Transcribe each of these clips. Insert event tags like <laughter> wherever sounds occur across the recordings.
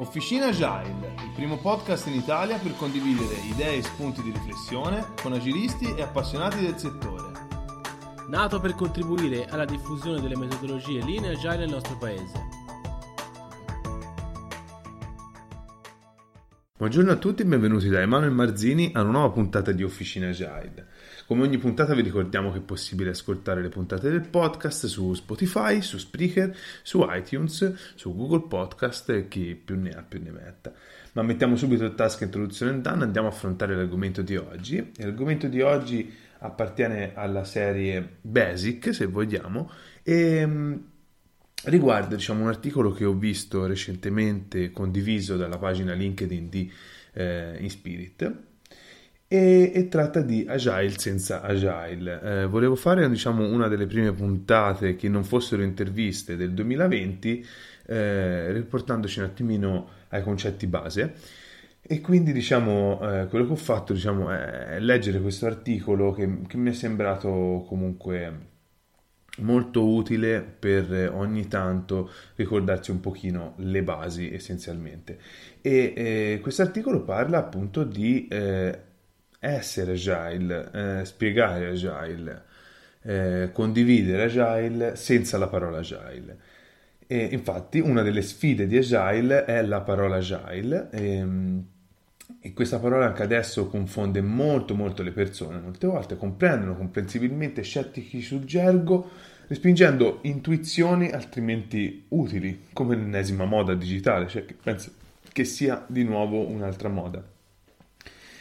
Officina Agile, il primo podcast in Italia per condividere idee e spunti di riflessione con agilisti e appassionati del settore. Nato per contribuire alla diffusione delle metodologie linee agile nel nostro paese. Buongiorno a tutti e benvenuti da Emanuele Marzini a una nuova puntata di Officina Agile. Come ogni puntata vi ricordiamo che è possibile ascoltare le puntate del podcast su Spotify, su Spreaker, su iTunes, su Google Podcast e chi più ne ha più ne metta. Ma mettiamo subito il task introduzione e done, andiamo a affrontare l'argomento di oggi. l'argomento di oggi appartiene alla serie Basic, se vogliamo, e riguarda diciamo, un articolo che ho visto recentemente condiviso dalla pagina LinkedIn di eh, Inspirit e, e, tratta di Agile senza Agile. Eh, volevo fare diciamo, una delle prime puntate che non fossero interviste del 2020, eh, riportandoci un attimino ai concetti base. E quindi diciamo, eh, quello che ho fatto diciamo, è leggere questo articolo che, che mi è sembrato comunque molto utile per ogni tanto ricordarsi un pochino le basi essenzialmente. E eh, questo articolo parla appunto di eh, essere agile, eh, spiegare agile, eh, condividere agile senza la parola agile. E infatti una delle sfide di agile è la parola agile ehm, e questa parola anche adesso confonde molto molto le persone, molte volte comprendono comprensibilmente scettici sul gergo, respingendo intuizioni altrimenti utili, come l'ennesima moda digitale, cioè che penso che sia di nuovo un'altra moda.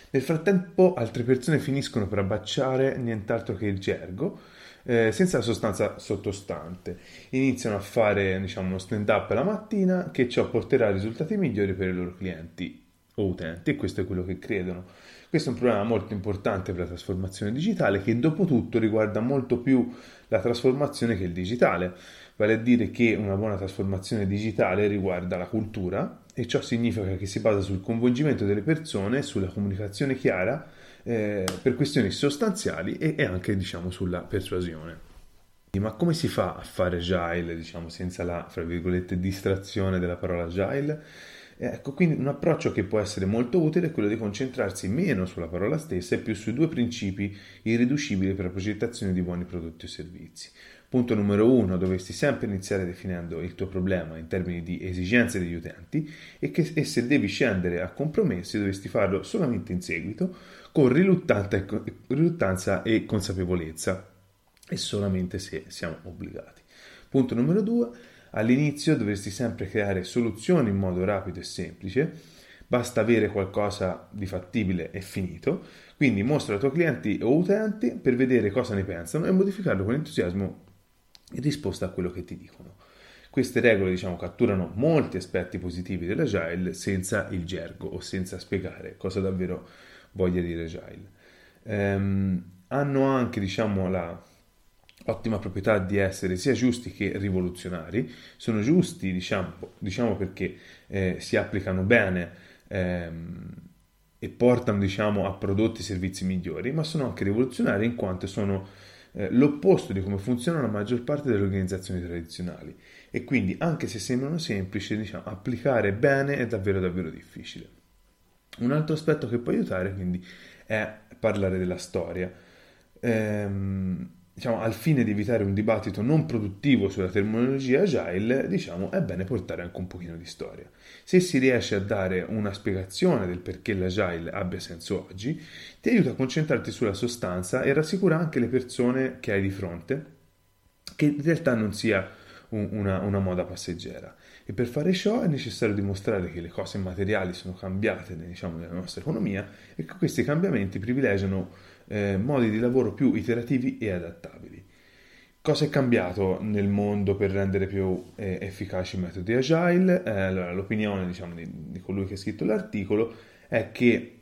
Nel frattempo altre persone finiscono per abbacciare nient'altro che il gergo, eh, senza la sostanza sottostante. Iniziano a fare diciamo, uno stand-up la mattina che ciò porterà a risultati migliori per i loro clienti o utenti e questo è quello che credono. Questo è un problema molto importante per la trasformazione digitale che dopo tutto riguarda molto più la trasformazione che il digitale, vale a dire che una buona trasformazione digitale riguarda la cultura e ciò significa che si basa sul coinvolgimento delle persone, sulla comunicazione chiara eh, per questioni sostanziali e, e anche diciamo sulla persuasione. Ma come si fa a fare agile, diciamo, senza la, distrazione della parola agile? Ecco, quindi un approccio che può essere molto utile è quello di concentrarsi meno sulla parola stessa e più sui due principi irriducibili per la progettazione di buoni prodotti o servizi. Punto numero uno, dovresti sempre iniziare definendo il tuo problema in termini di esigenze degli utenti e, che, e se devi scendere a compromessi dovresti farlo solamente in seguito con riluttanza e consapevolezza e solamente se siamo obbligati. Punto numero due, All'inizio dovresti sempre creare soluzioni in modo rapido e semplice, basta avere qualcosa di fattibile e finito, quindi mostra ai tuoi clienti o utenti per vedere cosa ne pensano e modificarlo con entusiasmo in risposta a quello che ti dicono. Queste regole diciamo, catturano molti aspetti positivi dell'agile senza il gergo o senza spiegare cosa davvero voglia dire agile. Ehm, hanno anche diciamo, la ottima proprietà di essere sia giusti che rivoluzionari. Sono giusti, diciamo, diciamo perché eh, si applicano bene ehm, e portano, diciamo, a prodotti e servizi migliori, ma sono anche rivoluzionari in quanto sono eh, l'opposto di come funzionano la maggior parte delle organizzazioni tradizionali. E quindi, anche se sembrano semplici, diciamo, applicare bene è davvero davvero difficile. Un altro aspetto che può aiutare, quindi, è parlare della storia. Ehm, diciamo, al fine di evitare un dibattito non produttivo sulla terminologia agile, diciamo, è bene portare anche un pochino di storia. Se si riesce a dare una spiegazione del perché l'agile abbia senso oggi, ti aiuta a concentrarti sulla sostanza e rassicura anche le persone che hai di fronte che in realtà non sia un, una, una moda passeggera. E per fare ciò è necessario dimostrare che le cose materiali sono cambiate diciamo, nella nostra economia e che questi cambiamenti privilegiano eh, modi di lavoro più iterativi e adattabili. Cosa è cambiato nel mondo per rendere più eh, efficaci i metodi agile? Eh, allora, l'opinione diciamo, di, di, colui che ha scritto l'articolo è che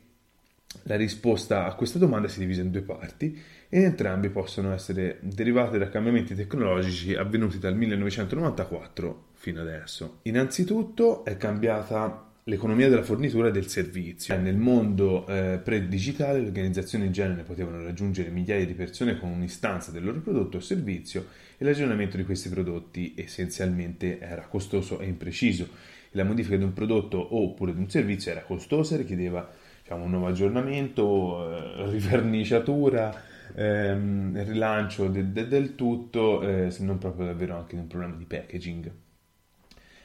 la risposta a questa domanda si divide in due parti e entrambi possono essere derivate da cambiamenti tecnologici avvenuti dal 1994 fino adesso. Innanzitutto è cambiata l'economia della fornitura e del servizio. Nel mondo eh, pre-digitale le organizzazioni in genere potevano raggiungere migliaia di persone con un'istanza del loro prodotto o servizio e l'aggiornamento di questi prodotti essenzialmente era costoso e impreciso. La modifica di un prodotto oppure di un servizio era costosa, richiedeva diciamo, un nuovo aggiornamento, eh, riverniciatura, ehm, rilancio de- de- del tutto, eh, se non proprio davvero anche un problema di packaging.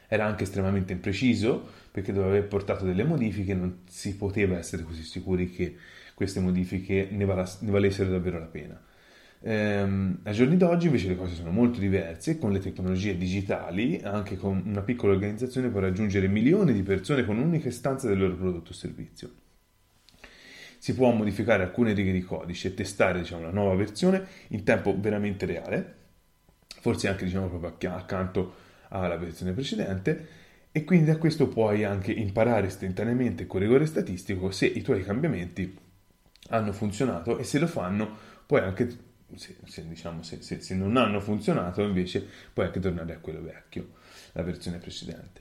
Era anche estremamente impreciso, perché doveva aver portato delle modifiche, non si poteva essere così sicuri che queste modifiche ne, val- ne valessero davvero la pena. Ehm, ai giorni d'oggi invece le cose sono molto diverse, con le tecnologie digitali, anche con una piccola organizzazione può raggiungere milioni di persone con un'unica istanza del loro prodotto o servizio. Si può modificare alcune righe di codice e testare diciamo, la nuova versione in tempo veramente reale, forse anche diciamo, proprio accanto alla versione precedente, e quindi da questo puoi anche imparare istantaneamente con rigore statistico se i tuoi cambiamenti hanno funzionato e se lo fanno puoi anche, se, se, diciamo, se, se non hanno funzionato invece puoi anche tornare a quello vecchio, la versione precedente.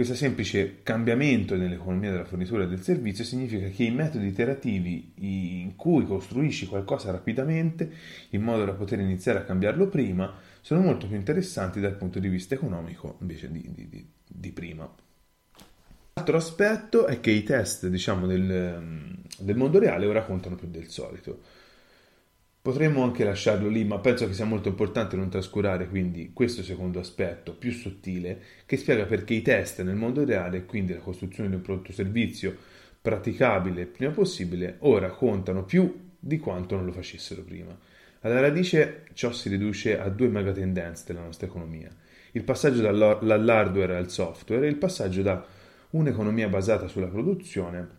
Questo semplice cambiamento nell'economia della fornitura del servizio significa che i metodi iterativi in cui costruisci qualcosa rapidamente, in modo da poter iniziare a cambiarlo prima, sono molto più interessanti dal punto di vista economico invece di, di, di di prima. L'altro aspetto è che i test, diciamo, del, del mondo reale ora contano più del solito. Potremmo anche lasciarlo lì, ma penso che sia molto importante non trascurare quindi questo secondo aspetto più sottile che spiega perché i test nel mondo reale quindi la costruzione di un prodotto servizio praticabile il prima possibile ora contano più di quanto non lo facessero prima. Alla radice ciò si riduce a due megatendenze della nostra economia il passaggio dall'hardware al software e il passaggio da un'economia basata sulla produzione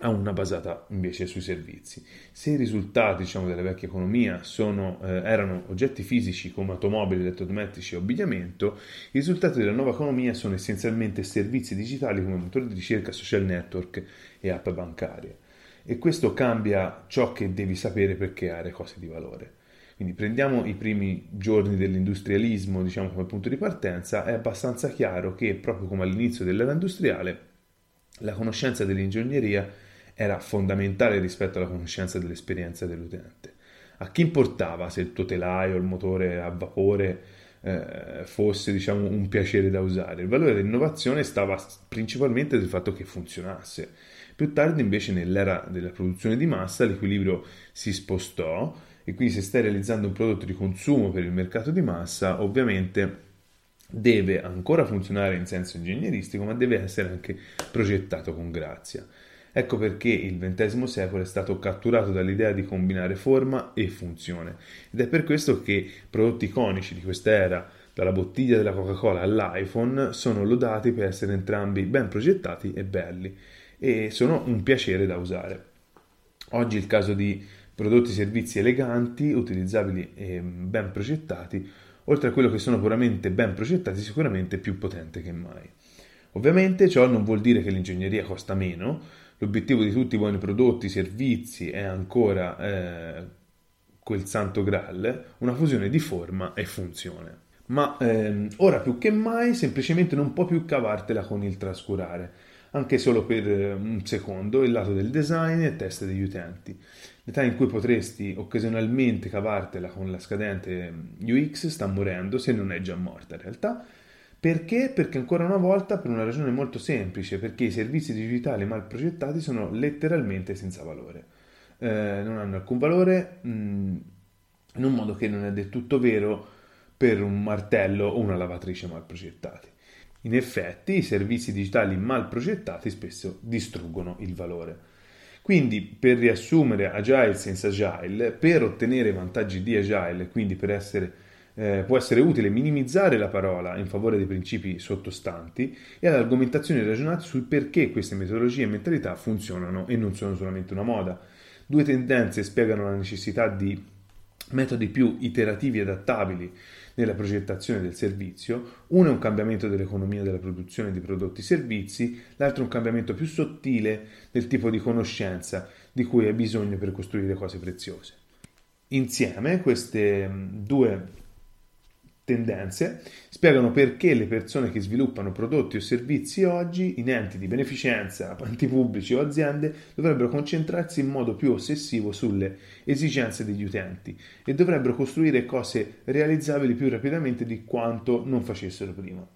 a una basata invece sui servizi. Se i risultati diciamo, della vecchia economia sono, eh, erano oggetti fisici come automobili, elettrodomestici e abbigliamento, i risultati della nuova economia sono essenzialmente servizi digitali come motori di ricerca, social network e app bancarie. E questo cambia ciò che devi sapere per creare cose di valore. Quindi prendiamo i primi giorni dell'industrialismo, diciamo come punto di partenza, è abbastanza chiaro che proprio come all'inizio dell'era industriale, la conoscenza dell'ingegneria era fondamentale rispetto alla conoscenza dell'esperienza dell'utente. A chi importava se il tuo telaio, il motore a vapore eh, fosse diciamo, un piacere da usare? Il valore dell'innovazione stava principalmente nel fatto che funzionasse. Più tardi invece nell'era della produzione di massa l'equilibrio si spostò e quindi se stai realizzando un prodotto di consumo per il mercato di massa, ovviamente deve ancora funzionare in senso ingegneristico, ma deve essere anche progettato con grazia. Ecco perché il XX secolo è stato catturato dall'idea di combinare forma e funzione ed è per questo che prodotti iconici di questa era, dalla bottiglia della Coca-Cola all'iPhone, sono lodati per essere entrambi ben progettati e belli e sono un piacere da usare. Oggi il caso di prodotti e servizi eleganti, utilizzabili e ben progettati, oltre a quello che sono puramente ben progettati, sicuramente più potente che mai. Ovviamente ciò non vuol dire che l'ingegneria costa meno, l'obiettivo di tutti i buoni prodotti, servizi è ancora eh, quel santo graal, una fusione di forma e funzione. Ma ehm, ora più che mai semplicemente non può più cavartela con il trascurare, anche solo per eh, un secondo, il lato del design e test degli utenti. L'età in cui potresti occasionalmente cavartela con la scadente UX sta morendo, se non è già morta in realtà. Perché? Perché ancora una volta per una ragione molto semplice, perché i servizi digitali mal progettati sono letteralmente senza valore. Eh, non hanno alcun valore mh, in un modo che non è del tutto vero per un martello o una lavatrice mal progettati. In effetti i servizi digitali mal progettati spesso distruggono il valore. Quindi, per riassumere Agile senza Agile, per ottenere vantaggi di Agile, quindi per essere, eh, può essere utile minimizzare la parola in favore dei principi sottostanti e alle argomentazioni ragionate sul perché queste metodologie e mentalità funzionano e non sono solamente una moda. Due tendenze spiegano la necessità di metodi più iterativi e adattabili nella progettazione del servizio, uno è un cambiamento dell'economia della produzione di prodotti e servizi, l'altro è un cambiamento più sottile del tipo di conoscenza di cui hai bisogno per costruire cose preziose. Insieme queste due tendenze spiegano perché le persone che sviluppano prodotti o servizi oggi in enti di beneficenza, <laughs> enti pubblici o aziende dovrebbero concentrarsi in modo più ossessivo sulle esigenze degli utenti e dovrebbero costruire cose realizzabili più rapidamente di quanto non facessero prima.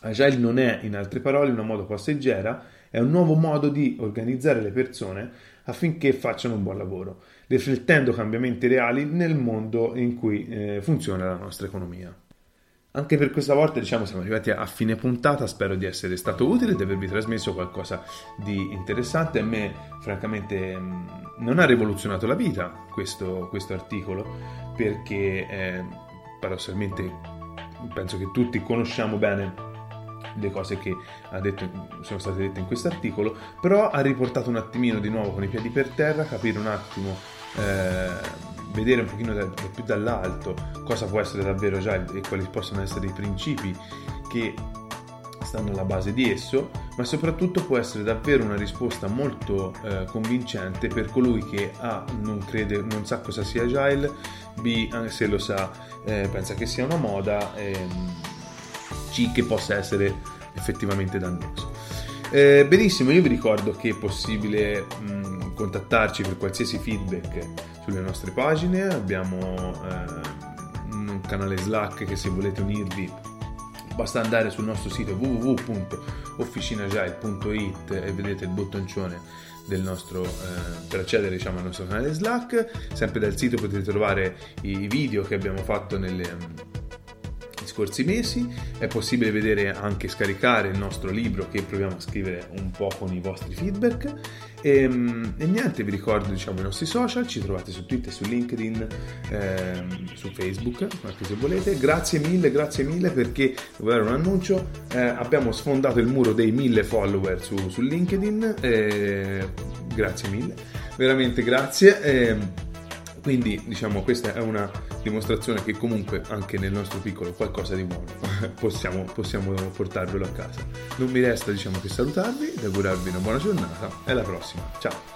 Agile non è, in altre parole, una modo passeggera, è un nuovo modo di organizzare le persone affinché facciano un buon lavoro, riflettendo cambiamenti reali nel mondo in cui eh, funziona la nostra economia. Anche per questa volta, diciamo, siamo arrivati a fine puntata. Spero di essere stato utile, di avervi trasmesso qualcosa di interessante. A me, francamente, mm, non ha rivoluzionato la vita questo, questo articolo, perché eh, paradossalmente penso che tutti conosciamo bene le cose che detto, sono state dette in questo articolo, però ha riportato un attimino di nuovo con i piedi per terra, capire un attimo, eh, vedere un pochino da, più dall'alto cosa può essere davvero già e quali possono essere i principi che stanno alla base di esso, ma soprattutto può essere davvero una risposta molto eh, convincente per colui che A non crede, non sa cosa sia agile, B se lo sa eh, pensa che sia una moda, ehm, C che possa essere effettivamente dannoso. Eh, benissimo, io vi ricordo che è possibile mh, contattarci per qualsiasi feedback sulle nostre pagine, abbiamo eh, un canale Slack che se volete unirvi basta andare sul nostro sito www.officinagile.it e vedete il bottoncione nostro, eh, per accedere diciamo, al nostro canale Slack. Sempre dal sito potete trovare i video che abbiamo fatto nelle scorsi mesi. È possibile vedere anche scaricare il nostro libro che proviamo a scrivere un po' con i vostri feedback. E, ehm, e niente, vi ricordo diciamo, i nostri social, ci trovate su Twitter, su LinkedIn, ehm, su Facebook, anche se volete. Grazie mille, grazie mille perché, devo dare un annuncio, eh, abbiamo sfondato il muro dei mille follower su, su LinkedIn. Eh, grazie mille, veramente grazie. Eh, quindi diciamo questa è una dimostrazione che comunque anche nel nostro piccolo qualcosa di buono <laughs> possiamo, possiamo portarvelo a casa. Non mi resta diciamo che salutarvi, ed augurarvi una buona giornata e alla prossima. Ciao!